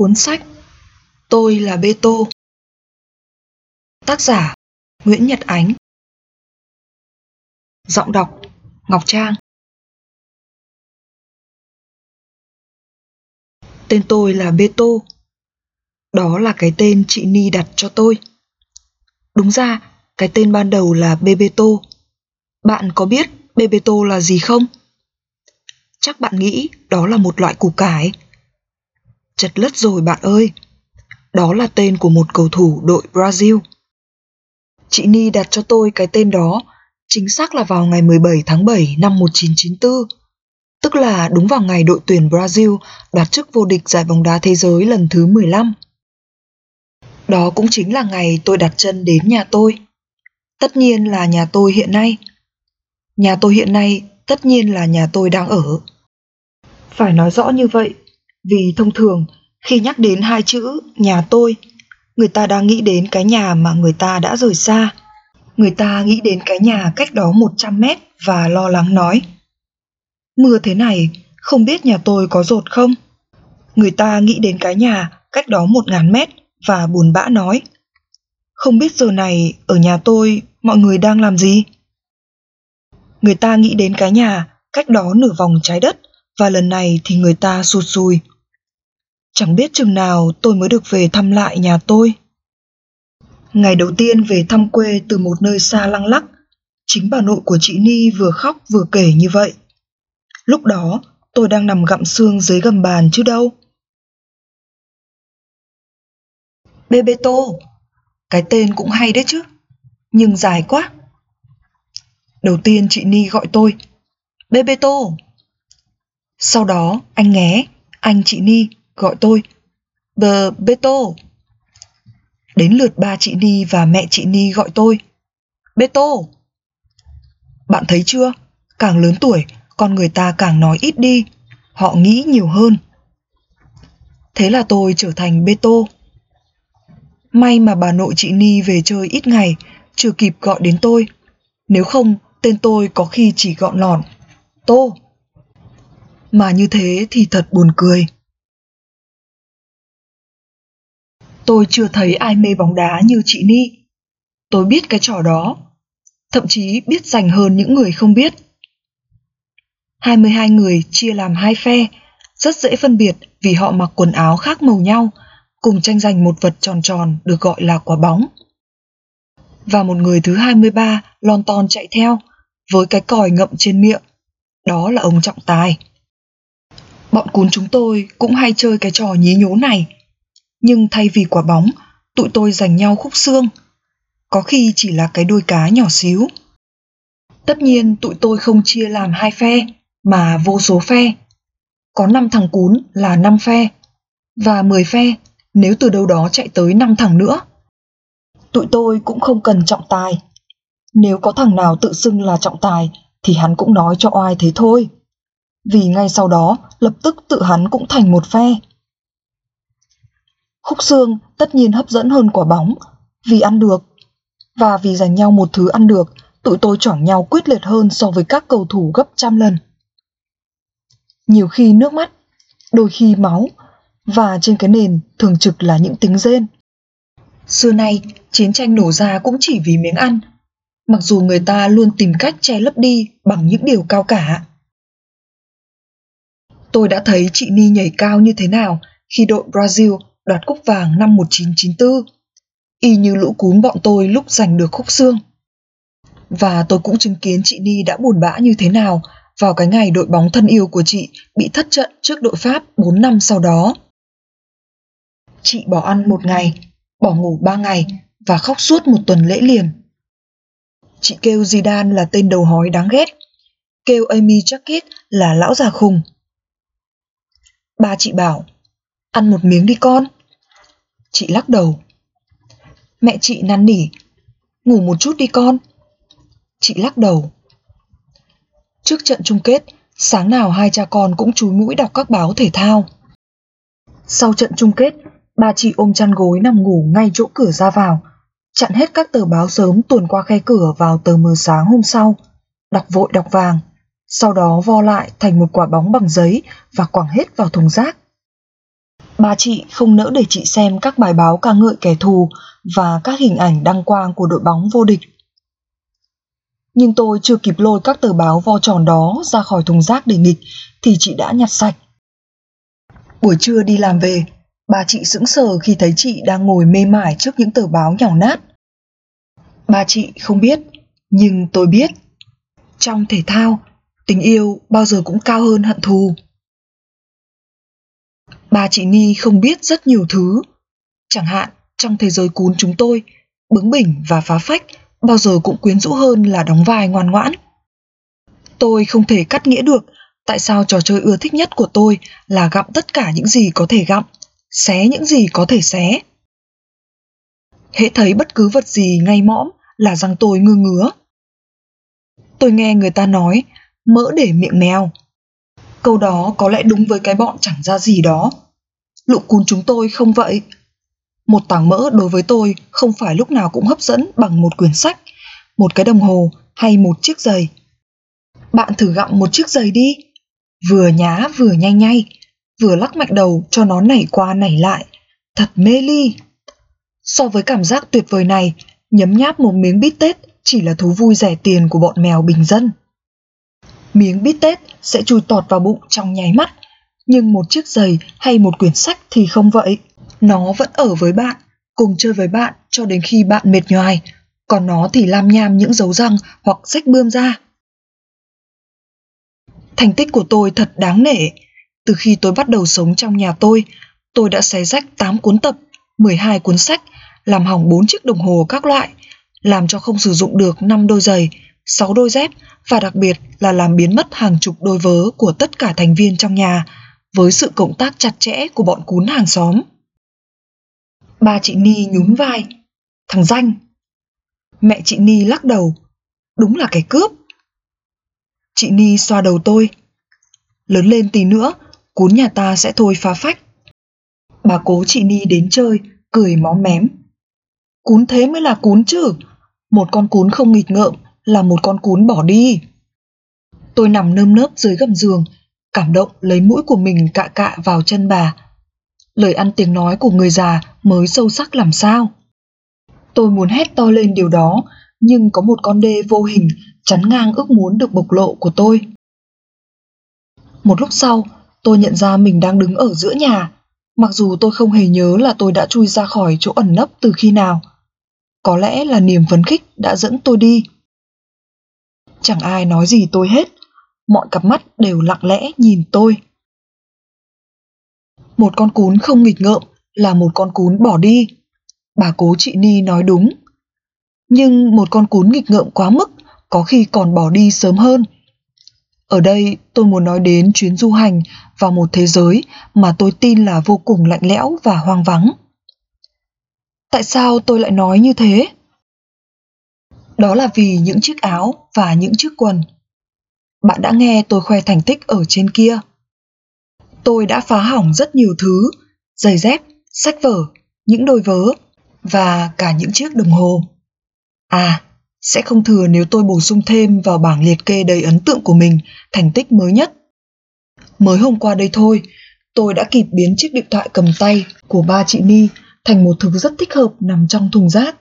cuốn sách Tôi là Bê Tô Tác giả Nguyễn Nhật Ánh Giọng đọc Ngọc Trang Tên tôi là Bê Tô Đó là cái tên chị Ni đặt cho tôi Đúng ra, cái tên ban đầu là Bê Bê tô. Bạn có biết Bê Bê tô là gì không? Chắc bạn nghĩ đó là một loại củ cải. Chật lất rồi bạn ơi. Đó là tên của một cầu thủ đội Brazil. Chị Ni đặt cho tôi cái tên đó chính xác là vào ngày 17 tháng 7 năm 1994, tức là đúng vào ngày đội tuyển Brazil đoạt chức vô địch giải bóng đá thế giới lần thứ 15. Đó cũng chính là ngày tôi đặt chân đến nhà tôi. Tất nhiên là nhà tôi hiện nay. Nhà tôi hiện nay tất nhiên là nhà tôi đang ở. Phải nói rõ như vậy, vì thông thường khi nhắc đến hai chữ nhà tôi, người ta đang nghĩ đến cái nhà mà người ta đã rời xa. Người ta nghĩ đến cái nhà cách đó 100 mét và lo lắng nói. Mưa thế này, không biết nhà tôi có rột không? Người ta nghĩ đến cái nhà cách đó 1.000 mét và buồn bã nói không biết giờ này ở nhà tôi mọi người đang làm gì người ta nghĩ đến cái nhà cách đó nửa vòng trái đất và lần này thì người ta sụt sùi chẳng biết chừng nào tôi mới được về thăm lại nhà tôi ngày đầu tiên về thăm quê từ một nơi xa lăng lắc chính bà nội của chị ni vừa khóc vừa kể như vậy lúc đó tôi đang nằm gặm xương dưới gầm bàn chứ đâu Bebeto. Cái tên cũng hay đấy chứ, nhưng dài quá. Đầu tiên chị Ni gọi tôi Bebeto. Sau đó anh nghé, anh chị Ni gọi tôi Bebeto. Đến lượt ba chị Ni và mẹ chị Ni gọi tôi Beto. Bạn thấy chưa, càng lớn tuổi con người ta càng nói ít đi, họ nghĩ nhiều hơn. Thế là tôi trở thành Beto. May mà bà nội chị Ni về chơi ít ngày, chưa kịp gọi đến tôi. Nếu không, tên tôi có khi chỉ gọn lỏn. Tô. Mà như thế thì thật buồn cười. Tôi chưa thấy ai mê bóng đá như chị Ni. Tôi biết cái trò đó. Thậm chí biết dành hơn những người không biết. 22 người chia làm hai phe, rất dễ phân biệt vì họ mặc quần áo khác màu nhau cùng tranh giành một vật tròn tròn được gọi là quả bóng. Và một người thứ 23 lon ton chạy theo với cái còi ngậm trên miệng. Đó là ông trọng tài. Bọn cún chúng tôi cũng hay chơi cái trò nhí nhố này. Nhưng thay vì quả bóng, tụi tôi giành nhau khúc xương. Có khi chỉ là cái đôi cá nhỏ xíu. Tất nhiên tụi tôi không chia làm hai phe, mà vô số phe. Có 5 thằng cún là 5 phe, và 10 phe nếu từ đâu đó chạy tới năm thằng nữa. Tụi tôi cũng không cần trọng tài. Nếu có thằng nào tự xưng là trọng tài thì hắn cũng nói cho oai thế thôi. Vì ngay sau đó lập tức tự hắn cũng thành một phe. Khúc xương tất nhiên hấp dẫn hơn quả bóng vì ăn được. Và vì giành nhau một thứ ăn được, tụi tôi chỏng nhau quyết liệt hơn so với các cầu thủ gấp trăm lần. Nhiều khi nước mắt, đôi khi máu và trên cái nền thường trực là những tính rên. Xưa nay, chiến tranh nổ ra cũng chỉ vì miếng ăn, mặc dù người ta luôn tìm cách che lấp đi bằng những điều cao cả. Tôi đã thấy chị Ni nhảy cao như thế nào khi đội Brazil đoạt cúp vàng năm 1994, y như lũ cún bọn tôi lúc giành được khúc xương. Và tôi cũng chứng kiến chị Ni đã buồn bã như thế nào vào cái ngày đội bóng thân yêu của chị bị thất trận trước đội Pháp 4 năm sau đó. Chị bỏ ăn một ngày, bỏ ngủ ba ngày và khóc suốt một tuần lễ liền. Chị kêu Zidane là tên đầu hói đáng ghét, kêu Amy Jacket là lão già khùng. Ba chị bảo, ăn một miếng đi con. Chị lắc đầu. Mẹ chị năn nỉ, ngủ một chút đi con. Chị lắc đầu. Trước trận chung kết, sáng nào hai cha con cũng chúi mũi đọc các báo thể thao. Sau trận chung kết, Bà chị ôm chăn gối nằm ngủ ngay chỗ cửa ra vào, chặn hết các tờ báo sớm tuồn qua khe cửa vào tờ mờ sáng hôm sau, đọc vội đọc vàng, sau đó vo lại thành một quả bóng bằng giấy và quẳng hết vào thùng rác. Ba chị không nỡ để chị xem các bài báo ca ngợi kẻ thù và các hình ảnh đăng quang của đội bóng vô địch. Nhưng tôi chưa kịp lôi các tờ báo vo tròn đó ra khỏi thùng rác để nghịch thì chị đã nhặt sạch. Buổi trưa đi làm về, bà chị sững sờ khi thấy chị đang ngồi mê mải trước những tờ báo nhàu nát. Ba chị không biết, nhưng tôi biết. Trong thể thao, tình yêu bao giờ cũng cao hơn hận thù. Ba chị Ni không biết rất nhiều thứ. Chẳng hạn, trong thế giới cún chúng tôi, bướng bỉnh và phá phách bao giờ cũng quyến rũ hơn là đóng vai ngoan ngoãn. Tôi không thể cắt nghĩa được tại sao trò chơi ưa thích nhất của tôi là gặm tất cả những gì có thể gặm, xé những gì có thể xé. Hễ thấy bất cứ vật gì ngay mõm là răng tôi ngư ngứa. Tôi nghe người ta nói, mỡ để miệng mèo. Câu đó có lẽ đúng với cái bọn chẳng ra gì đó. Lũ cún chúng tôi không vậy. Một tảng mỡ đối với tôi không phải lúc nào cũng hấp dẫn bằng một quyển sách, một cái đồng hồ hay một chiếc giày. Bạn thử gặm một chiếc giày đi, vừa nhá vừa nhanh nhay, vừa lắc mạnh đầu cho nó nảy qua nảy lại, thật mê ly. So với cảm giác tuyệt vời này, nhấm nháp một miếng bít tết chỉ là thú vui rẻ tiền của bọn mèo bình dân. Miếng bít tết sẽ chui tọt vào bụng trong nháy mắt, nhưng một chiếc giày hay một quyển sách thì không vậy. Nó vẫn ở với bạn, cùng chơi với bạn cho đến khi bạn mệt nhoài, còn nó thì lam nham những dấu răng hoặc rách bươm ra. Thành tích của tôi thật đáng nể. Từ khi tôi bắt đầu sống trong nhà tôi, tôi đã xé rách 8 cuốn tập, 12 cuốn sách, làm hỏng 4 chiếc đồng hồ các loại, làm cho không sử dụng được 5 đôi giày, 6 đôi dép và đặc biệt là làm biến mất hàng chục đôi vớ của tất cả thành viên trong nhà với sự cộng tác chặt chẽ của bọn cún hàng xóm. Ba chị Ni nhún vai. Thằng danh. Mẹ chị Ni lắc đầu. Đúng là cái cướp. Chị Ni xoa đầu tôi. Lớn lên tí nữa, cún nhà ta sẽ thôi phá phách. Bà cố chị Ni đến chơi, cười móm mém. Cún thế mới là cún chứ. Một con cún không nghịch ngợm là một con cún bỏ đi. Tôi nằm nơm nớp dưới gầm giường, cảm động lấy mũi của mình cạ cạ vào chân bà. Lời ăn tiếng nói của người già mới sâu sắc làm sao. Tôi muốn hét to lên điều đó, nhưng có một con đê vô hình chắn ngang ước muốn được bộc lộ của tôi. Một lúc sau, tôi nhận ra mình đang đứng ở giữa nhà, mặc dù tôi không hề nhớ là tôi đã chui ra khỏi chỗ ẩn nấp từ khi nào. Có lẽ là niềm phấn khích đã dẫn tôi đi. Chẳng ai nói gì tôi hết, mọi cặp mắt đều lặng lẽ nhìn tôi. Một con cún không nghịch ngợm là một con cún bỏ đi. Bà cố chị Ni nói đúng. Nhưng một con cún nghịch ngợm quá mức có khi còn bỏ đi sớm hơn. Ở đây tôi muốn nói đến chuyến du hành vào một thế giới mà tôi tin là vô cùng lạnh lẽo và hoang vắng. Tại sao tôi lại nói như thế? Đó là vì những chiếc áo và những chiếc quần. Bạn đã nghe tôi khoe thành tích ở trên kia. Tôi đã phá hỏng rất nhiều thứ, giày dép, sách vở, những đôi vớ và cả những chiếc đồng hồ. À, sẽ không thừa nếu tôi bổ sung thêm vào bảng liệt kê đầy ấn tượng của mình thành tích mới nhất. Mới hôm qua đây thôi, tôi đã kịp biến chiếc điện thoại cầm tay của ba chị Ni thành một thứ rất thích hợp nằm trong thùng rác.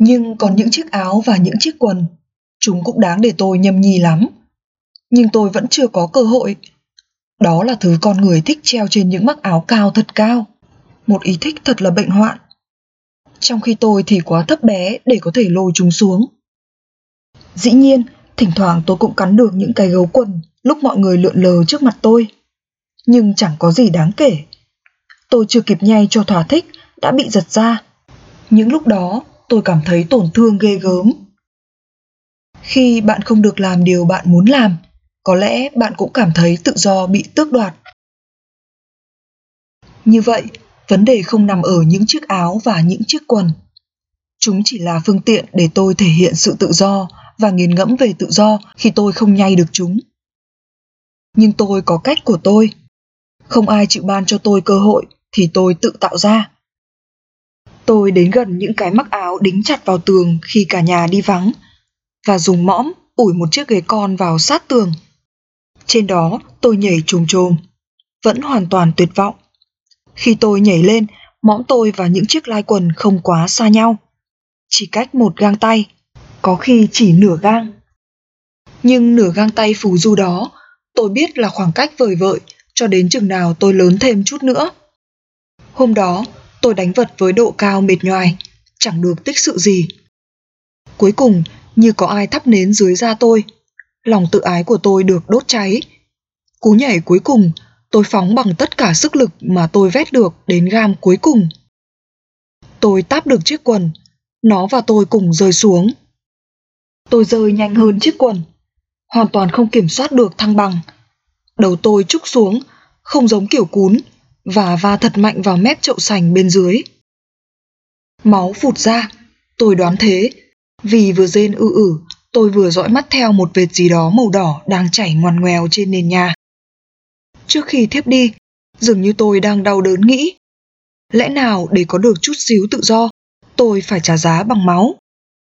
Nhưng còn những chiếc áo và những chiếc quần, chúng cũng đáng để tôi nhâm nhi lắm. Nhưng tôi vẫn chưa có cơ hội. Đó là thứ con người thích treo trên những mắc áo cao thật cao. Một ý thích thật là bệnh hoạn trong khi tôi thì quá thấp bé để có thể lôi chúng xuống. Dĩ nhiên, thỉnh thoảng tôi cũng cắn được những cái gấu quần lúc mọi người lượn lờ trước mặt tôi. Nhưng chẳng có gì đáng kể. Tôi chưa kịp nhay cho thỏa thích, đã bị giật ra. Những lúc đó, tôi cảm thấy tổn thương ghê gớm. Khi bạn không được làm điều bạn muốn làm, có lẽ bạn cũng cảm thấy tự do bị tước đoạt. Như vậy, Vấn đề không nằm ở những chiếc áo và những chiếc quần. Chúng chỉ là phương tiện để tôi thể hiện sự tự do và nghiền ngẫm về tự do khi tôi không nhay được chúng. Nhưng tôi có cách của tôi. Không ai chịu ban cho tôi cơ hội thì tôi tự tạo ra. Tôi đến gần những cái mắc áo đính chặt vào tường khi cả nhà đi vắng và dùng mõm ủi một chiếc ghế con vào sát tường. Trên đó tôi nhảy trồm trồm, vẫn hoàn toàn tuyệt vọng Khi tôi nhảy lên, mõm tôi và những chiếc lai quần không quá xa nhau. Chỉ cách một gang tay, có khi chỉ nửa gang. Nhưng nửa gang tay phù du đó, tôi biết là khoảng cách vời vợi cho đến chừng nào tôi lớn thêm chút nữa. Hôm đó, tôi đánh vật với độ cao mệt nhoài, chẳng được tích sự gì. Cuối cùng, như có ai thắp nến dưới da tôi, lòng tự ái của tôi được đốt cháy. Cú nhảy cuối cùng, tôi phóng bằng tất cả sức lực mà tôi vét được đến gam cuối cùng. Tôi táp được chiếc quần, nó và tôi cùng rơi xuống. Tôi rơi nhanh hơn chiếc quần, hoàn toàn không kiểm soát được thăng bằng. Đầu tôi trúc xuống, không giống kiểu cún, và va thật mạnh vào mép chậu sành bên dưới. Máu phụt ra, tôi đoán thế, vì vừa rên ư ử, tôi vừa dõi mắt theo một vệt gì đó màu đỏ đang chảy ngoằn ngoèo trên nền nhà. Trước khi thiếp đi, dường như tôi đang đau đớn nghĩ. Lẽ nào để có được chút xíu tự do, tôi phải trả giá bằng máu?